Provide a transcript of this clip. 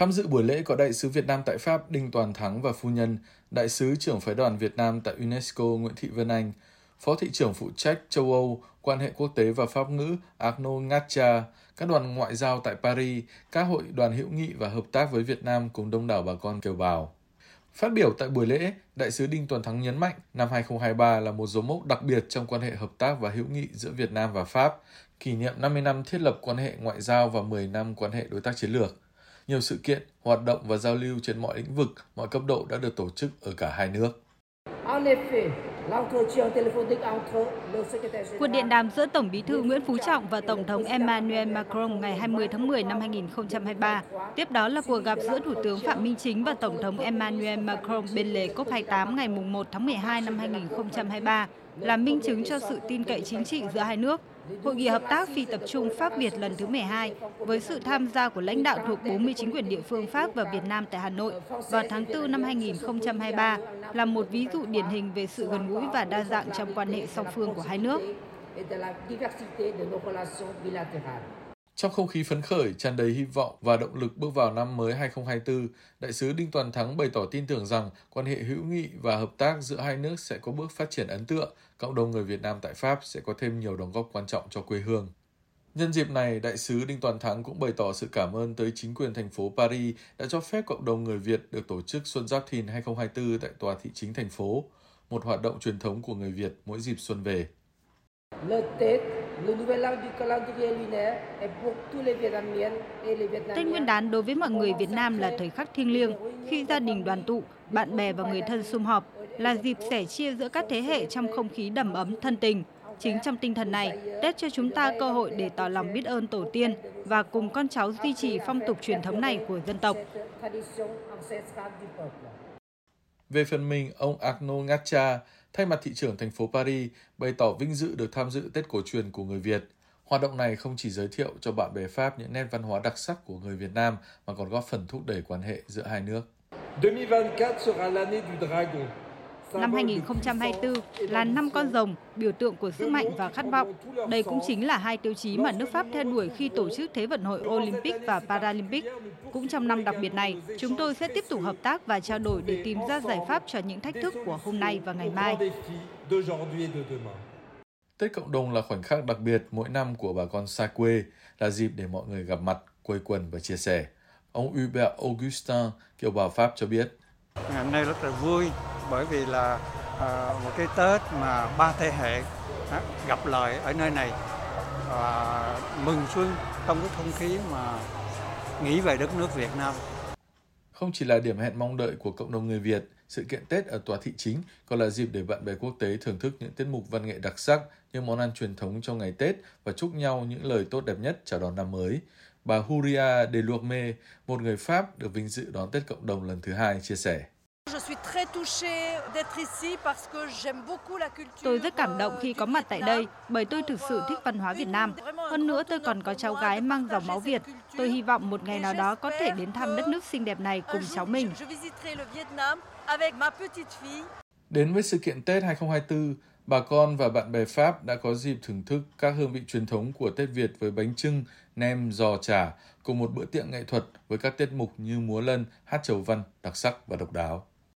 Tham dự buổi lễ có đại sứ Việt Nam tại Pháp Đinh Toàn Thắng và phu nhân, đại sứ trưởng phái đoàn Việt Nam tại UNESCO Nguyễn Thị Vân Anh, phó thị trưởng phụ trách châu Âu, quan hệ quốc tế và pháp ngữ Arnaud Ngacha, các đoàn ngoại giao tại Paris, các hội đoàn hữu nghị và hợp tác với Việt Nam cùng đông đảo bà con kiều bào. Phát biểu tại buổi lễ, Đại sứ Đinh Toàn Thắng nhấn mạnh năm 2023 là một dấu mốc đặc biệt trong quan hệ hợp tác và hữu nghị giữa Việt Nam và Pháp, kỷ niệm 50 năm thiết lập quan hệ ngoại giao và 10 năm quan hệ đối tác chiến lược. Nhiều sự kiện, hoạt động và giao lưu trên mọi lĩnh vực, mọi cấp độ đã được tổ chức ở cả hai nước. Cuộc điện đàm giữa Tổng bí thư Nguyễn Phú Trọng và Tổng thống Emmanuel Macron ngày 20 tháng 10 năm 2023. Tiếp đó là cuộc gặp giữa Thủ tướng Phạm Minh Chính và Tổng thống Emmanuel Macron bên lề COP28 ngày 1 tháng 12 năm 2023 là minh chứng cho sự tin cậy chính trị giữa hai nước. Hội nghị hợp tác phi tập trung Pháp Việt lần thứ 12 với sự tham gia của lãnh đạo thuộc 40 chính quyền địa phương Pháp và Việt Nam tại Hà Nội vào tháng 4 năm 2023 là một ví dụ điển hình về sự gần gũi và đa dạng trong quan hệ song phương của hai nước. Trong không khí phấn khởi, tràn đầy hy vọng và động lực bước vào năm mới 2024, Đại sứ Đinh Toàn Thắng bày tỏ tin tưởng rằng quan hệ hữu nghị và hợp tác giữa hai nước sẽ có bước phát triển ấn tượng, cộng đồng người Việt Nam tại Pháp sẽ có thêm nhiều đóng góp quan trọng cho quê hương. Nhân dịp này, Đại sứ Đinh Toàn Thắng cũng bày tỏ sự cảm ơn tới chính quyền thành phố Paris đã cho phép cộng đồng người Việt được tổ chức Xuân Giáp Thìn 2024 tại tòa thị chính thành phố, một hoạt động truyền thống của người Việt mỗi dịp xuân về. Tết Nguyên đán đối với mọi người Việt Nam là thời khắc thiêng liêng khi gia đình đoàn tụ, bạn bè và người thân sum họp, là dịp sẻ chia giữa các thế hệ trong không khí đầm ấm thân tình. Chính trong tinh thần này, Tết cho chúng ta cơ hội để tỏ lòng biết ơn tổ tiên và cùng con cháu duy trì phong tục truyền thống này của dân tộc. Về phần mình, ông Arnaud Ngacha, thay mặt thị trưởng thành phố Paris, bày tỏ vinh dự được tham dự Tết cổ truyền của người Việt. Hoạt động này không chỉ giới thiệu cho bạn bè Pháp những nét văn hóa đặc sắc của người Việt Nam mà còn góp phần thúc đẩy quan hệ giữa hai nước. 2024 sera l'année du dragon. Năm 2024 là năm con rồng, biểu tượng của sức mạnh và khát vọng. Đây cũng chính là hai tiêu chí mà nước Pháp theo đuổi khi tổ chức Thế vận hội Olympic và Paralympic. Cũng trong năm đặc biệt này, chúng tôi sẽ tiếp tục hợp tác và trao đổi để tìm ra giải pháp cho những thách thức của hôm nay và ngày mai. Tết cộng đồng là khoảnh khắc đặc biệt mỗi năm của bà con xa quê, là dịp để mọi người gặp mặt, quây quần và chia sẻ. Ông Hubert Augustin, kiều bào Pháp cho biết. Ngày hôm nay rất là vui bởi vì là à, một cái Tết mà ba thế hệ à, gặp lại ở nơi này và mừng xuân trong cái không khí mà nghĩ về đất nước Việt Nam. Không chỉ là điểm hẹn mong đợi của cộng đồng người Việt, sự kiện Tết ở tòa thị chính còn là dịp để bạn bè quốc tế thưởng thức những tiết mục văn nghệ đặc sắc, những món ăn truyền thống trong ngày Tết và chúc nhau những lời tốt đẹp nhất chào đón năm mới. Bà Huria de Lourme, một người Pháp được vinh dự đón Tết cộng đồng lần thứ hai, chia sẻ. Tôi rất cảm động khi có mặt tại đây bởi tôi thực sự thích văn hóa Việt Nam. Hơn nữa tôi còn có cháu gái mang dòng máu Việt. Tôi hy vọng một ngày nào đó có thể đến thăm đất nước xinh đẹp này cùng cháu mình. Đến với sự kiện Tết 2024, bà con và bạn bè Pháp đã có dịp thưởng thức các hương vị truyền thống của Tết Việt với bánh trưng, nem, giò chả, cùng một bữa tiệc nghệ thuật với các tiết mục như múa lân, hát chầu văn đặc sắc và độc đáo.